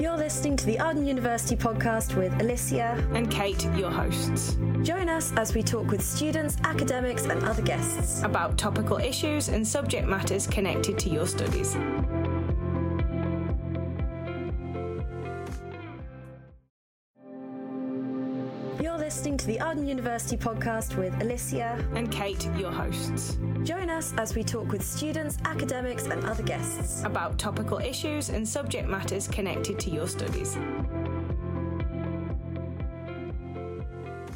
You're listening to the Arden University podcast with Alicia and Kate, your hosts. Join us as we talk with students, academics, and other guests about topical issues and subject matters connected to your studies. To the Arden University podcast with Alicia and Kate, your hosts. Join us as we talk with students, academics, and other guests about topical issues and subject matters connected to your studies.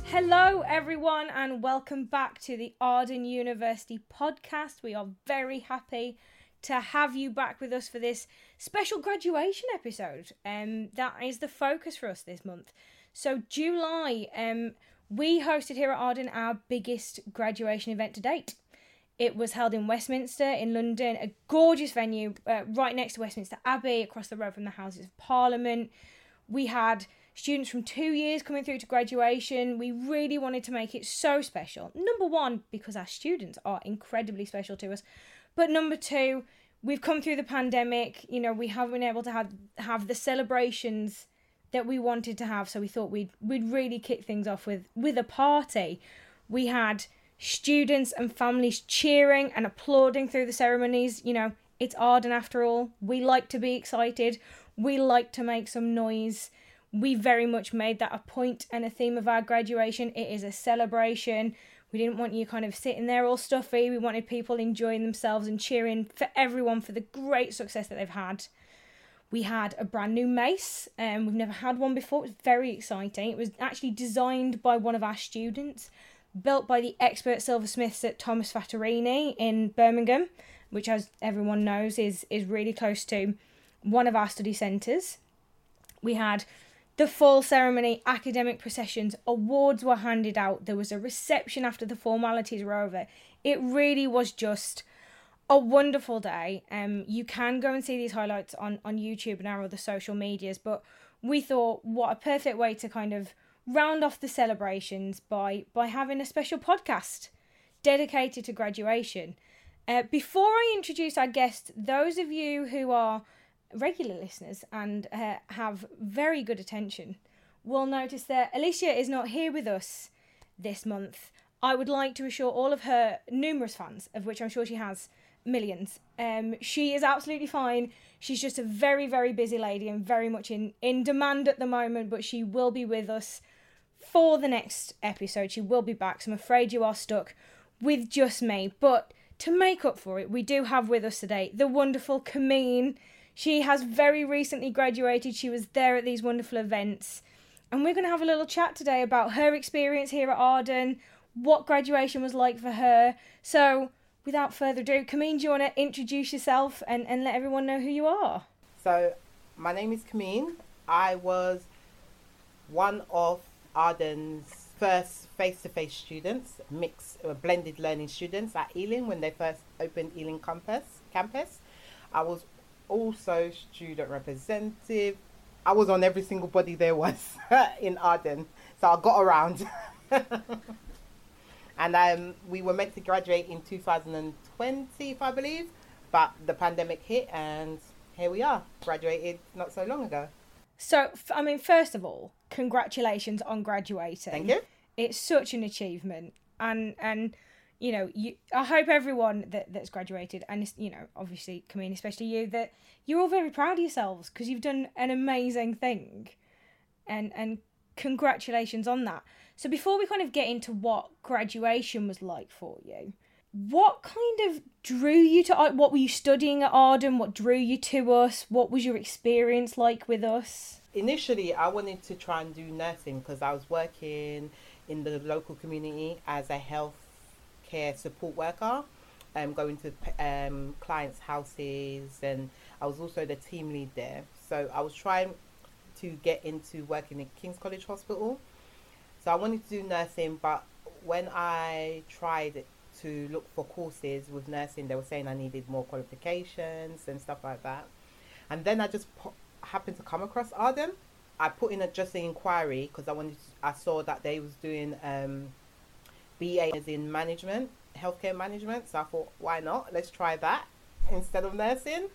Hello, everyone, and welcome back to the Arden University podcast. We are very happy to have you back with us for this special graduation episode. Um, that is the focus for us this month. So July, um, we hosted here at Arden our biggest graduation event to date. It was held in Westminster in London, a gorgeous venue uh, right next to Westminster Abbey, across the road from the Houses of Parliament. We had students from two years coming through to graduation. We really wanted to make it so special. Number one, because our students are incredibly special to us, but number two, we've come through the pandemic. You know, we haven't been able to have have the celebrations that we wanted to have. So we thought we'd we'd really kick things off with with a party. We had students and families cheering and applauding through the ceremonies. You know, it's Arden after all. We like to be excited. We like to make some noise. We very much made that a point and a theme of our graduation. It is a celebration. We didn't want you kind of sitting there all stuffy. We wanted people enjoying themselves and cheering for everyone for the great success that they've had. We had a brand new mace, and um, we've never had one before. It was very exciting. It was actually designed by one of our students, built by the expert silversmiths at Thomas Fattorini in Birmingham, which, as everyone knows, is is really close to one of our study centres. We had the full ceremony, academic processions, awards were handed out. There was a reception after the formalities were over. It really was just a wonderful day. Um, you can go and see these highlights on on YouTube and our other social medias. But we thought, what a perfect way to kind of round off the celebrations by by having a special podcast dedicated to graduation. Uh, before I introduce our guest, those of you who are regular listeners and uh, have very good attention will notice that Alicia is not here with us this month. I would like to assure all of her numerous fans, of which I'm sure she has, millions. Um, she is absolutely fine. She's just a very, very busy lady and very much in, in demand at the moment, but she will be with us for the next episode. She will be back, so I'm afraid you are stuck with just me. But to make up for it, we do have with us today the wonderful Camille. She has very recently graduated. She was there at these wonderful events. And we're going to have a little chat today about her experience here at Arden, what graduation was like for her. So, without further ado, Camille, do you want to introduce yourself and, and let everyone know who you are? So, my name is Camille. I was one of Arden's first face-to-face students, mixed uh, blended learning students at Ealing when they first opened Ealing campus. Campus, I was also student representative. I was on every single body there was in Arden, so I got around. and um, we were meant to graduate in 2020, if I believe, but the pandemic hit, and here we are, graduated not so long ago. So, I mean, first of all, congratulations on graduating. Thank you. It's such an achievement, and and you know, you. I hope everyone that that's graduated, and you know, obviously, Camille, especially you, that you're all very proud of yourselves because you've done an amazing thing, and and congratulations on that. So before we kind of get into what graduation was like for you, what kind of drew you to what were you studying at Arden? What drew you to us? What was your experience like with us? Initially, I wanted to try and do nursing because I was working in the local community as a health care support worker, um, going to um, clients' houses, and I was also the team lead there. So I was trying to get into working at King's College Hospital. So I wanted to do nursing, but when I tried to look for courses with nursing, they were saying I needed more qualifications and stuff like that. And then I just po- happened to come across Arden. I put in a just an inquiry because I wanted. To, I saw that they was doing um, BA as in management, healthcare management. So I thought, why not? Let's try that instead of nursing.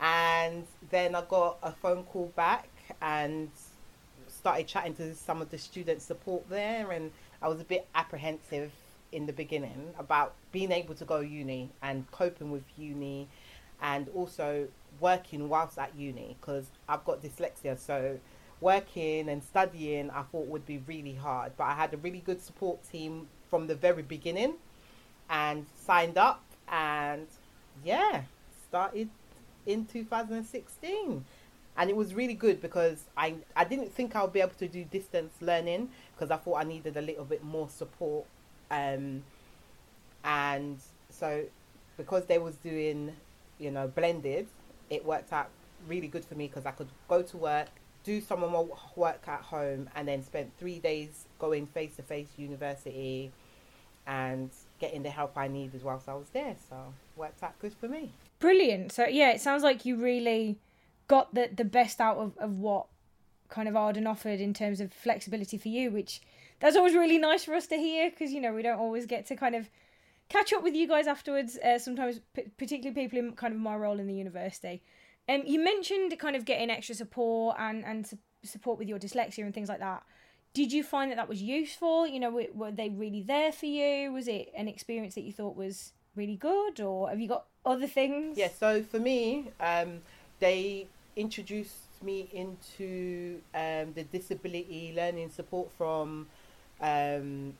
And then I got a phone call back and started chatting to some of the student support there, and I was a bit apprehensive in the beginning about being able to go uni and coping with uni, and also working whilst at uni because I've got dyslexia, so working and studying I thought would be really hard. But I had a really good support team from the very beginning and signed up and yeah, started in 2016. And it was really good because I, I didn't think I would be able to do distance learning because I thought I needed a little bit more support. Um, and so because they was doing, you know, blended, it worked out really good for me because I could go to work, do some of my work at home, and then spend three days going face to face university and getting the help I needed whilst I was there. So worked out good for me. Brilliant. So yeah, it sounds like you really got the the best out of, of what kind of Arden offered in terms of flexibility for you, which that's always really nice for us to hear because you know we don't always get to kind of catch up with you guys afterwards. Uh, sometimes, p- particularly people in kind of my role in the university. Um, you mentioned kind of getting extra support and and su- support with your dyslexia and things like that. Did you find that that was useful? You know, were, were they really there for you? Was it an experience that you thought was really good, or have you got other things? Yeah. So for me, um, they introduced me into um, the disability learning support from um,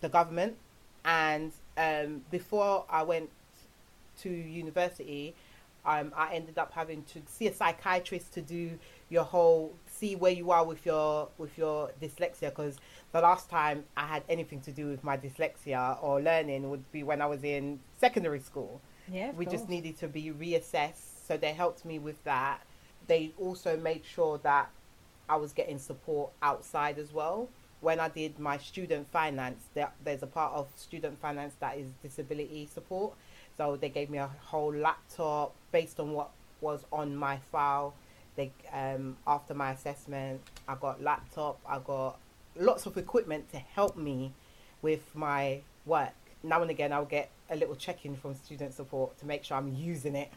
the government, and um, before I went to university, um, I ended up having to see a psychiatrist to do your whole see where you are with your with your dyslexia because the last time I had anything to do with my dyslexia or learning would be when I was in secondary school. Yeah, we course. just needed to be reassessed, so they helped me with that. They also made sure that I was getting support outside as well. When I did my student finance, there, there's a part of student finance that is disability support. So they gave me a whole laptop based on what was on my file. They um, after my assessment, I got laptop. I got lots of equipment to help me with my work. Now and again, I'll get a little check-in from student support to make sure I'm using it,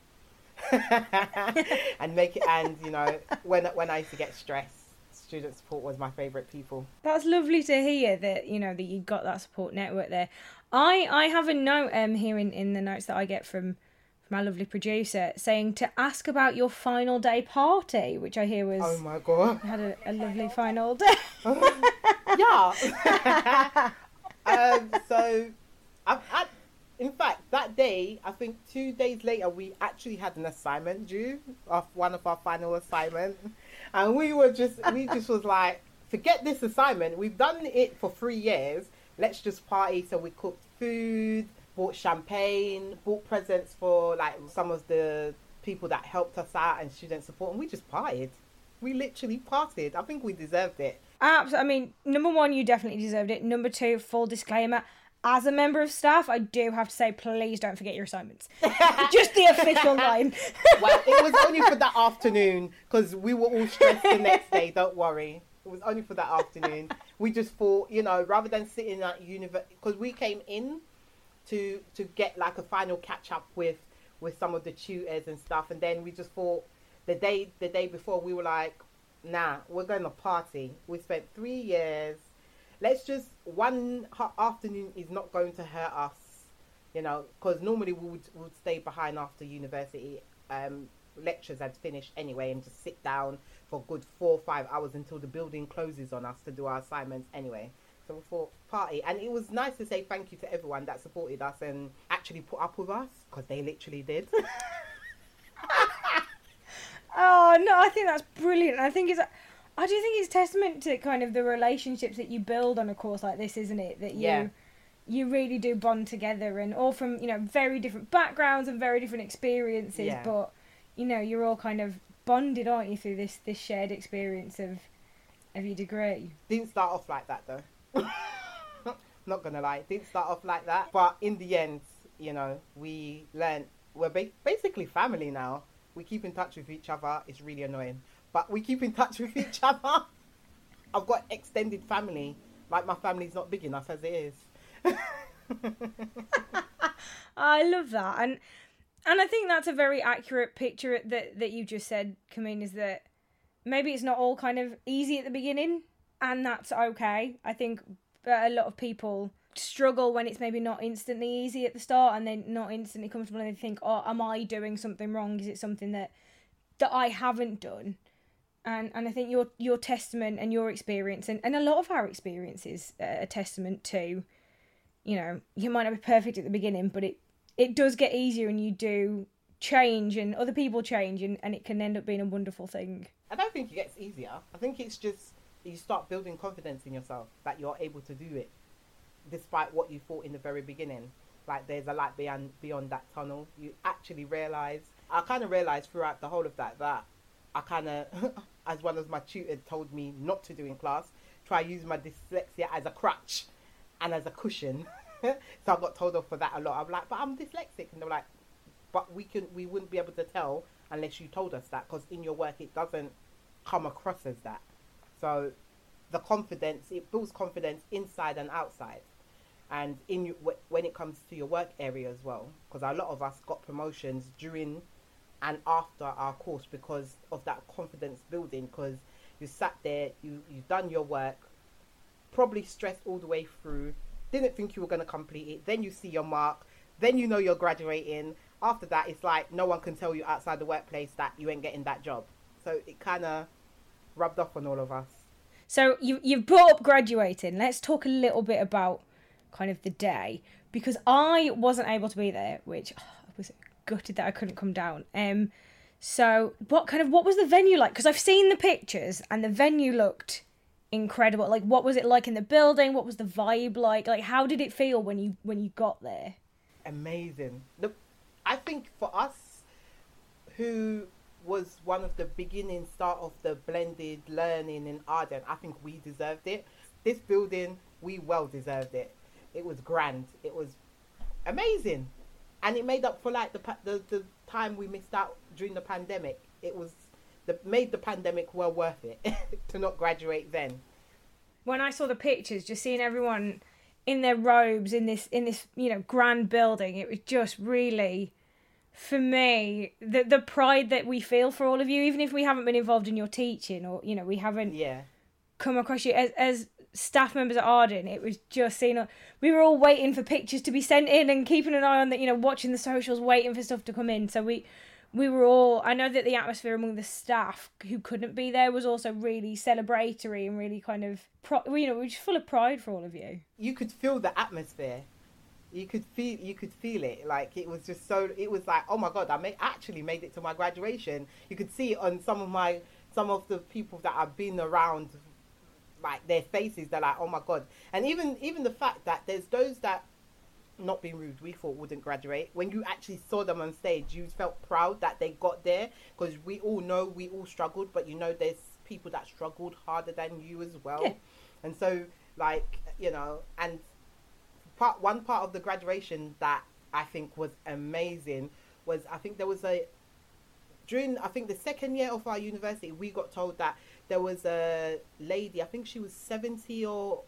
and make it. And you know, when when I used to get stressed, student support was my favorite people. That's lovely to hear that you know that you got that support network there. I I have a note um here in, in the notes that I get from from our lovely producer saying to ask about your final day party, which I hear was Oh my god! had a, a lovely final day. yeah. um, so, I, I, in fact, that day, I think two days later, we actually had an assignment due of one of our final assignment, and we were just, we just was like, forget this assignment. We've done it for three years. Let's just party. So we cooked food, bought champagne, bought presents for like some of the people that helped us out and student support, and we just partied. We literally partied. I think we deserved it. Abs- I mean, number one, you definitely deserved it. Number two, full disclaimer. As a member of staff, I do have to say, please don't forget your assignments. Just the official line. well, it was only for that afternoon because we were all stressed the next day. Don't worry. It was only for that afternoon. We just thought, you know, rather than sitting at university, because we came in to to get like a final catch up with with some of the tutors and stuff, and then we just thought the day the day before we were like, nah, we're going to party. We spent three years. Let's just one afternoon is not going to hurt us you know, because normally we would, would stay behind after university um, lectures had finished anyway and just sit down for good four or five hours until the building closes on us to do our assignments anyway. So we thought party, and it was nice to say thank you to everyone that supported us and actually put up with us because they literally did. Oh no, I think that's brilliant. I think it's, I do think it's testament to kind of the relationships that you build on a course like this, isn't it? That you, Yeah. you really do bond together, and all from you know very different backgrounds and very different experiences, Yeah. but you know you're all kind of bonded, aren't you, through this this shared experience of of your degree. didn't start off like that though. Not gonna lie, didn't start off like that. But in the end, you know, we learned we're ba- basically family now. We keep in touch with each other. It's really annoying, but we keep in touch with each other. I've got extended family. Like my family's not big enough as it is. I love that, and and I think that's a very accurate picture that that you just said, Cemene, is that maybe it's not all kind of easy at the beginning, and that's okay. I think a lot of people struggle when it's maybe not instantly easy at the start and then not instantly comfortable and they think oh am i doing something wrong is it something that that i haven't done and and i think your your testament and your experience and, and a lot of our experiences are a testament to you know you might not be perfect at the beginning but it it does get easier and you do change and other people change and, and it can end up being a wonderful thing I don't think it gets easier. I think it's just you start building confidence in yourself that you're able to do it, despite what you thought in the very beginning. Like there's a light beyond beyond that tunnel. You actually realize. I kind of realized throughout the whole of that that I kind of, as one of my tutors told me not to do in class, try using my dyslexia as a crutch and as a cushion. so I got told off for that a lot. I'm like, but I'm dyslexic, and they're like, but we can we wouldn't be able to tell unless you told us that because in your work it doesn't come across as that. So the confidence, it builds confidence inside and outside. And in when it comes to your work area as well, because a lot of us got promotions during and after our course because of that confidence building. Because you sat there, you you've done your work, probably stressed all the way through, didn't think you were going to complete it. Then you see your mark, then you know you're graduating. After that, it's like no one can tell you outside the workplace that you ain't getting that job. So it kind of rubbed off on all of us. So you you've brought up graduating. Let's talk a little bit about kind of the day because I wasn't able to be there, which oh, was gutted that I couldn't come down. Um, so what kind of what was the venue like? Because I've seen the pictures and the venue looked incredible. Like what was it like in the building? What was the vibe like? Like how did it feel when you when you got there? Amazing. Look, I think for us who was one of the beginning start of the blended learning in Arden. I think we deserved it. This building, we well deserved it. It was grand. It was amazing, and it made up for like the the, the time we missed out during the pandemic. It was the made the pandemic well worth it to not graduate then. When I saw the pictures, just seeing everyone in their robes in this in this you know grand building, it was just really for me, the the pride that we feel for all of you, even if we haven't been involved in your teaching or you know we haven't yeah come across you as as staff members at Arden, it was just seeing we were all waiting for pictures to be sent in and keeping an eye on that, you know, watching the socials, waiting for stuff to come in. So we we were all I know that the atmosphere among the staff who couldn't be there was also really celebratory and really kind of pro- you know, we were just full of pride for all of you. You could feel the atmosphere you could feel you could feel it like it was just so it was like oh my god i may actually made it to my graduation you could see it on some of my some of the people that i've been around like their faces they're like oh my god. And even even the fact that there's those that not being rude we thought wouldn't graduate. When you actually saw them on stage you felt proud that they got there because we all know we all struggled but you know there's people that struggled harder than you as well. Yeah. and so like you know and part one part of the graduation that I think was amazing was I think there was a during I think the second year of our university we got told that there was a lady I think she was 70 or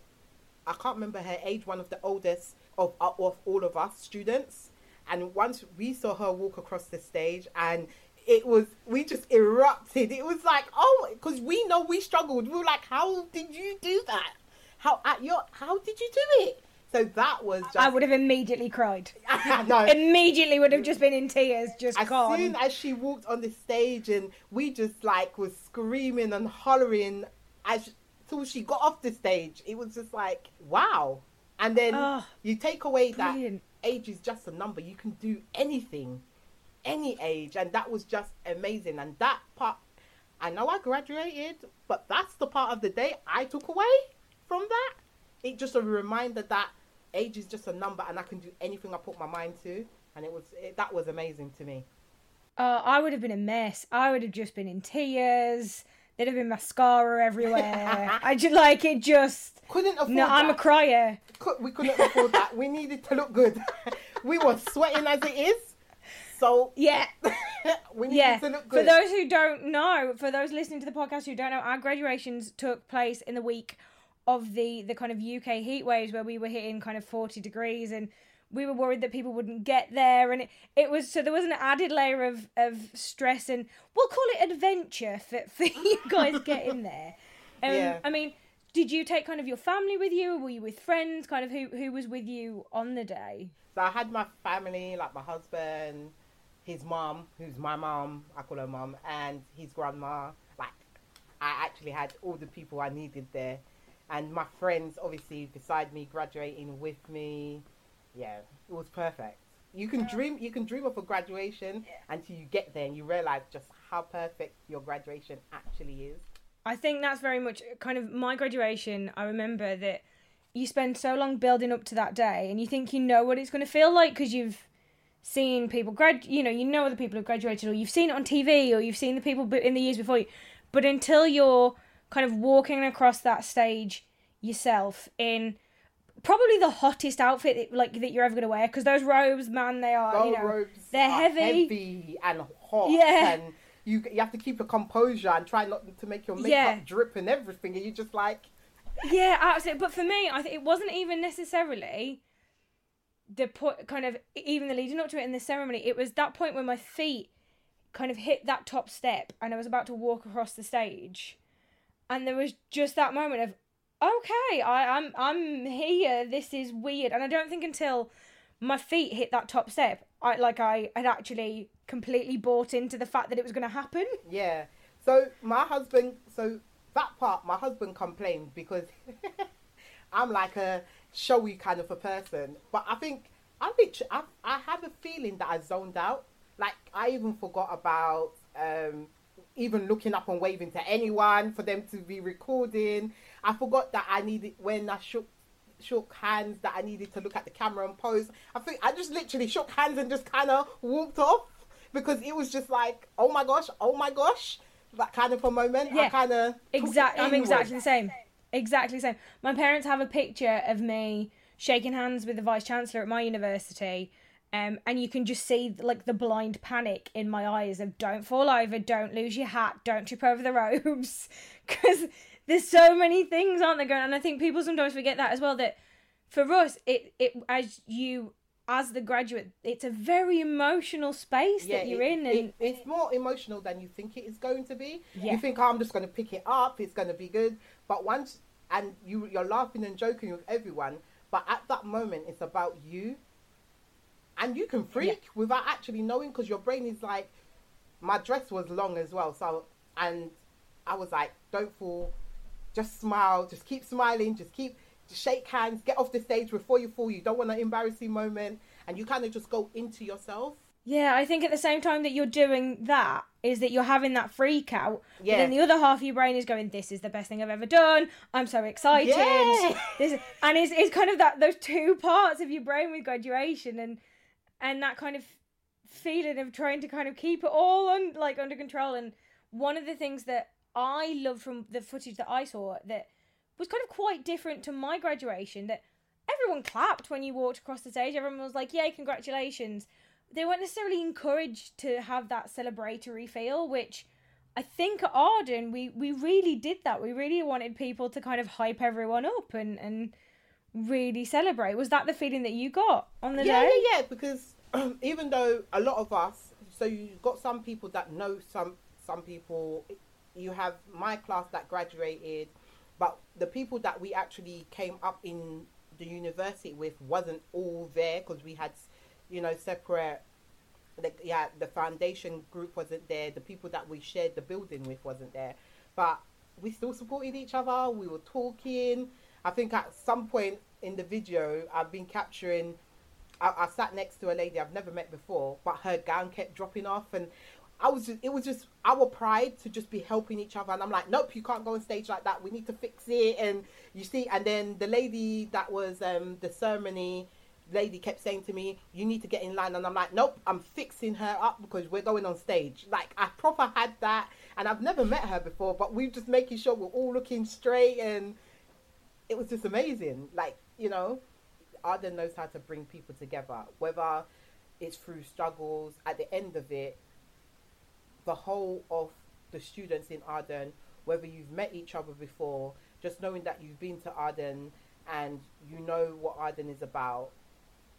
I can't remember her age one of the oldest of of all of us students. And once we saw her walk across the stage and it was we just erupted. It was like oh because we know we struggled. We were like how did you do that? How at your how did you do it so that was just. I would have immediately cried. no. Immediately would have just been in tears, just as gone. As soon as she walked on the stage and we just like was screaming and hollering as till she got off the stage, it was just like wow. And then oh, you take away brilliant. that age is just a number. You can do anything, any age, and that was just amazing. And that part, I know I graduated, but that's the part of the day I took away from that. It just a reminder that age is just a number and I can do anything I put my mind to. And it was it, that was amazing to me. Uh, I would have been a mess. I would have just been in tears. There'd have been mascara everywhere. I just like it. Just couldn't afford. No, that. I'm a crier. We couldn't afford that. We needed to look good. we were sweating as it is. So yeah, we needed yeah. to look good. For those who don't know, for those listening to the podcast who don't know, our graduations took place in the week of the the kind of UK heat waves where we were hitting kind of 40 degrees and we were worried that people wouldn't get there and it, it was so there was an added layer of of stress and we'll call it adventure for, for you guys getting there um, Yeah. i mean did you take kind of your family with you or were you with friends kind of who who was with you on the day So I had my family, like my husband, his mom, who's my mom, I call her mom, and his grandma. Like, I actually had all the people I needed there. And my friends, obviously, beside me, graduating with me. Yeah, it was perfect. You can dream, you can dream of a graduation until you get there and you realize just how perfect your graduation actually is. I think that's very much kind of my graduation. I remember that you spend so long building up to that day and you think you know what it's going to feel like because you've seen people grad you know you know other people who graduated or you've seen it on TV or you've seen the people in the years before you but until you're kind of walking across that stage yourself in probably the hottest outfit that, like that you're ever going to wear because those robes man they are Those you know robes they're heavy. heavy and hot. Yeah. And you you have to keep a composure and try not to make your makeup Yeah. drip and everything. And you're just like, Yeah, absolutely. But for me, I think it wasn't even necessarily the point, kind of even the leading up to it in the ceremony. It was that point when my feet kind of hit that top step, and I was about to walk across the stage, and there was just that moment of, okay, I, I'm I'm here. This is weird, and I don't think until my feet hit that top step, I like I had actually completely bought into the fact that it was going to happen. yeah. So my husband, so that part, my husband complained because I'm like a showy kind of a person. But I think I think I I have a feeling that I zoned out. Like I even forgot about um, even looking up and waving to anyone for them to be recording. I forgot that I needed when I shook shook hands that I needed to look at the camera and pose. I think I just literally shook hands and just kind of walked off because it was just like, oh my gosh, oh my gosh, that kind of a moment. I Yeah. kind of Exactly. I'm exactly the same. Exactly the same. My parents have a picture of me shaking hands with the vice chancellor at my university, um, and you can just see like the blind panic in my eyes of don't fall over, don't lose your hat, don't trip over the ropes, because there's so many things aren't there going. And I think people sometimes forget that as well. That for us, it it as you as the graduate, it's a very emotional space that you're it- in, and it- it's more emotional than you think it is going to be. Yeah. You think, oh, I'm just going to pick it up, it's going to be good. But once, and you, you're laughing and joking with everyone, but at that moment, it's about you. And you can freak without actually knowing because your brain is like, my dress was long as well. So, and I was like, don't fall, just smile, just keep smiling, just keep, just shake hands, get off the stage before you fall. You don't want an embarrassing moment. And you kind of just go into yourself. Yeah, I think at the same time that you're doing that is that you're having that freak out. But Yeah. then the other half of your brain is going, This is the best thing I've ever done. I'm so excited. Yeah. This is, and it's, it's kind of that those two parts of your brain with graduation and and that kind of feeling of trying to kind of keep it all on like under control. And one of the things that I love from the footage that I saw that was kind of quite different to my graduation that everyone clapped when you walked across the stage. Everyone was like, Yay, congratulations they weren't necessarily encouraged to have that celebratory feel, which I think at Arden we, we really did that. We really wanted people to kind of hype everyone up and, and really celebrate. Was that the feeling that you got on the yeah, day? yeah, yeah. Because even though a lot of us, so you've got some people that know some some people. You have my class that graduated, but the people that we actually came up in the university with wasn't all there because we had, you know, separate. Like yeah, the foundation group wasn't there. The people that we shared the building with wasn't there, but we still supported each other. We were talking. I think at some point in the video, I've been capturing. I, I sat next to a lady I've never met before, but her gown kept dropping off, and I was just, it was just our pride to just be helping each other. And I'm like, nope, you can't go on stage like that. We need to fix it. And you see, and then the lady that was um, the ceremony lady kept saying to me, you need to get in line. And I'm like, nope, I'm fixing her up because we're going on stage. Like I proper had that, and I've never met her before, but we're just making sure we're all looking straight, and it was just amazing. Like you know, Arden knows how to bring people together, whether it's through struggles. At the end of it, the whole of the students in Arden, whether you've met each other before, just knowing that you've been to Arden and you know what Arden is about,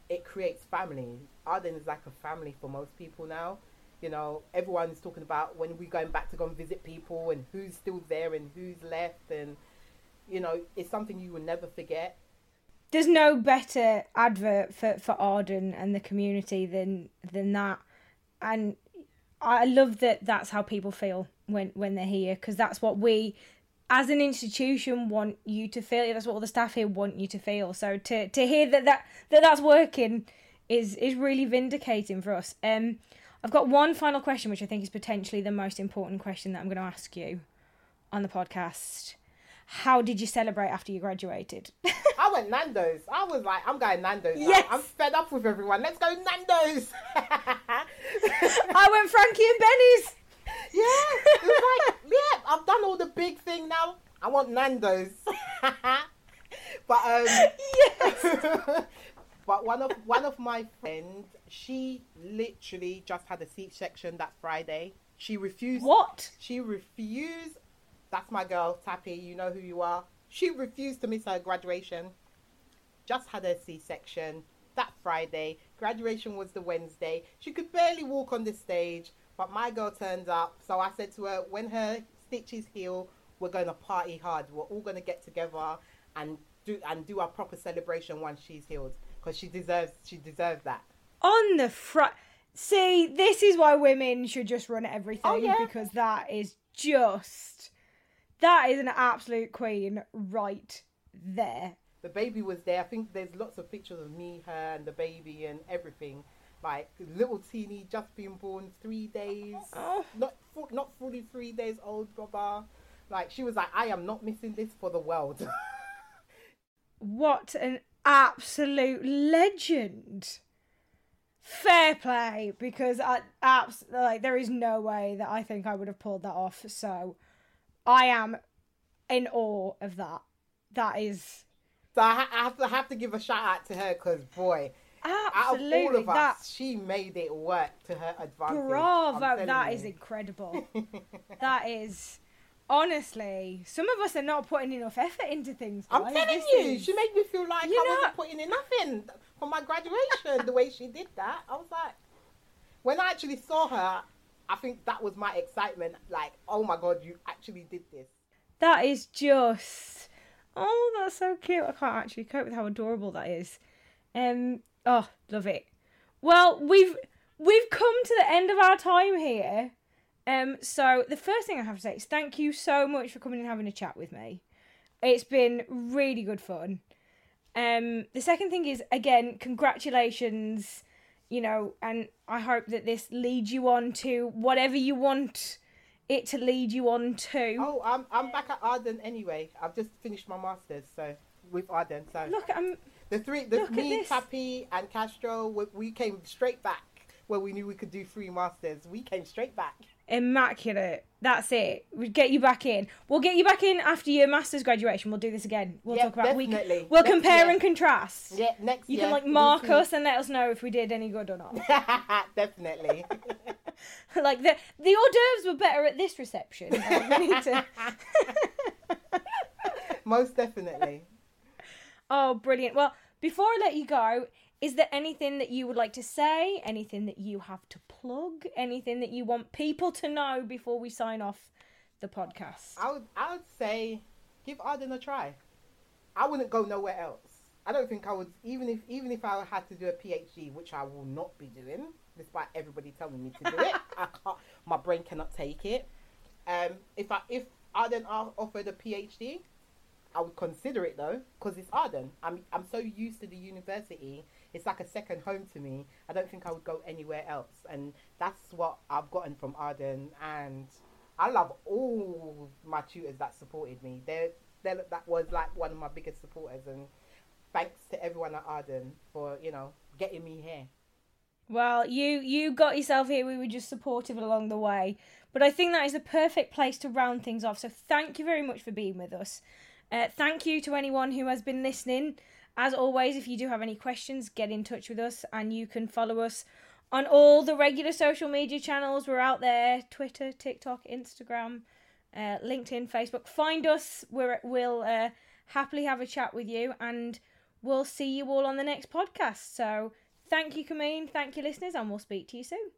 it creates family. Arden is like a family for most people now. You know, everyone's talking about when we're going back to go and visit people and who's still there and who's left, and you know, it's something you will never forget. There's no better advert for, for Arden and the community than than that, and I love that that's how people feel when when they're here because that's what we as an institution want you to feel. That's what all the staff here want you to feel. So to to hear that that, that that's working is is really vindicating for us. Um i've got one final question which i think is potentially the most important question that i'm going to ask you on the podcast how did you celebrate after you graduated I went Nando's. I was like, I'm going Nando's. Yes. I'm fed up with everyone. Let's go Nando's. i went frankie and benny's Yeah, it was like, yeah, I've done all the big thing now. I want Nando's. but um, yes but one of one of my friends, she literally just had a C section that Friday. She refused. what She refused. That's my girl, Tappy. You know who you are. She refused to miss her graduation. Just had her C section that Friday. Graduation was the Wednesday. She could barely walk on the stage, but my girl turned up. So I said to her, when her stitches heal, we're going to party hard. We're all going to get together and do and do our proper celebration once she's healed because she deserves she deserves that. on the front. See, this is why women should just run everything Oh, yeah. because that is just that is an absolute queen right there. the baby was there. I think there's lots of pictures of me, her, and the baby and everything. Like little teeny, just been born, three days, Oh. not not fully three days old, brother. Like she was like, I am not missing this for the world. What an absolute legend. Fair play because I abs- like there is no way that I think I would have pulled that off. So I am in awe of that. That is so I, ha- I have to have to give a shout out to her because boy, out of absolutely all of that us, she made it work to her advantage. Bravo! That you. is incredible. that is honestly, some of us are not putting enough effort into things. I'm telling you, is- she made me feel like You I know- wasn't putting in nothing for my graduation. the way she did that, I was like, when I actually saw her, I think that was my excitement. Like, oh my god, you actually did this. That is just oh, that's so cute. I can't actually cope with how adorable that is. Um, oh, love it. Well, we've we've come to the end of our time here. Um, so the first thing I have to say is thank you so much for coming and having a chat with me. It's been really good fun. Um, the second thing is again, congratulations. You know, and I hope that this leads you on to whatever you want it to lead you on to. Oh, I'm I'm back at Arden anyway. I've just finished my masters, so with Arden. So Look, I'm the three, the me. Tappy, and Castro, we, we came straight back where we knew we could do three masters. We came straight back. Immaculate. That's it. We get you back in. We'll get you back in after your master's graduation. We'll do this again. We'll Yeah, talk about we definitely. we'll compare year. and contrast. Yeah, next You year can like we'll mark us and let us know if we did any good or not. definitely. like the the hors d'oeuvres were better at this reception. To- Most definitely. Oh, brilliant. Well, before I let you go, is there anything that you would like to say? Anything that you have to plug? Anything that you want people to know before we sign off the podcast? I would I would say give Arden a try. I wouldn't go nowhere else. I don't think I would even if even if I had to do a PhD, which I will not be doing, despite everybody telling me to do it. I can't my brain cannot take it. Um if I if Arden offered a PhD, I would consider it though, because it's Arden. I'm I'm so used to the university. It's like a second home to me. I don't think I would go anywhere else, and that's what I've gotten from Arden. And I love all my tutors that supported me. They that was like one of my biggest supporters, and thanks to everyone at Arden for you know getting me here. Well, you you got yourself here. We were just supportive along the way, but I think that is the perfect place to round things off. So thank you very much for being with us. Uh, thank you to anyone who has been listening. As always, if you do have any questions, get in touch with us, and you can follow us on all the regular social media channels. We're out there: Twitter, TikTok, Instagram, uh, LinkedIn, Facebook. Find us. We're, we'll uh, happily have a chat with you and we'll see you all on the next podcast. So thank you, Cemene. Thank you, listeners, and we'll speak to you soon.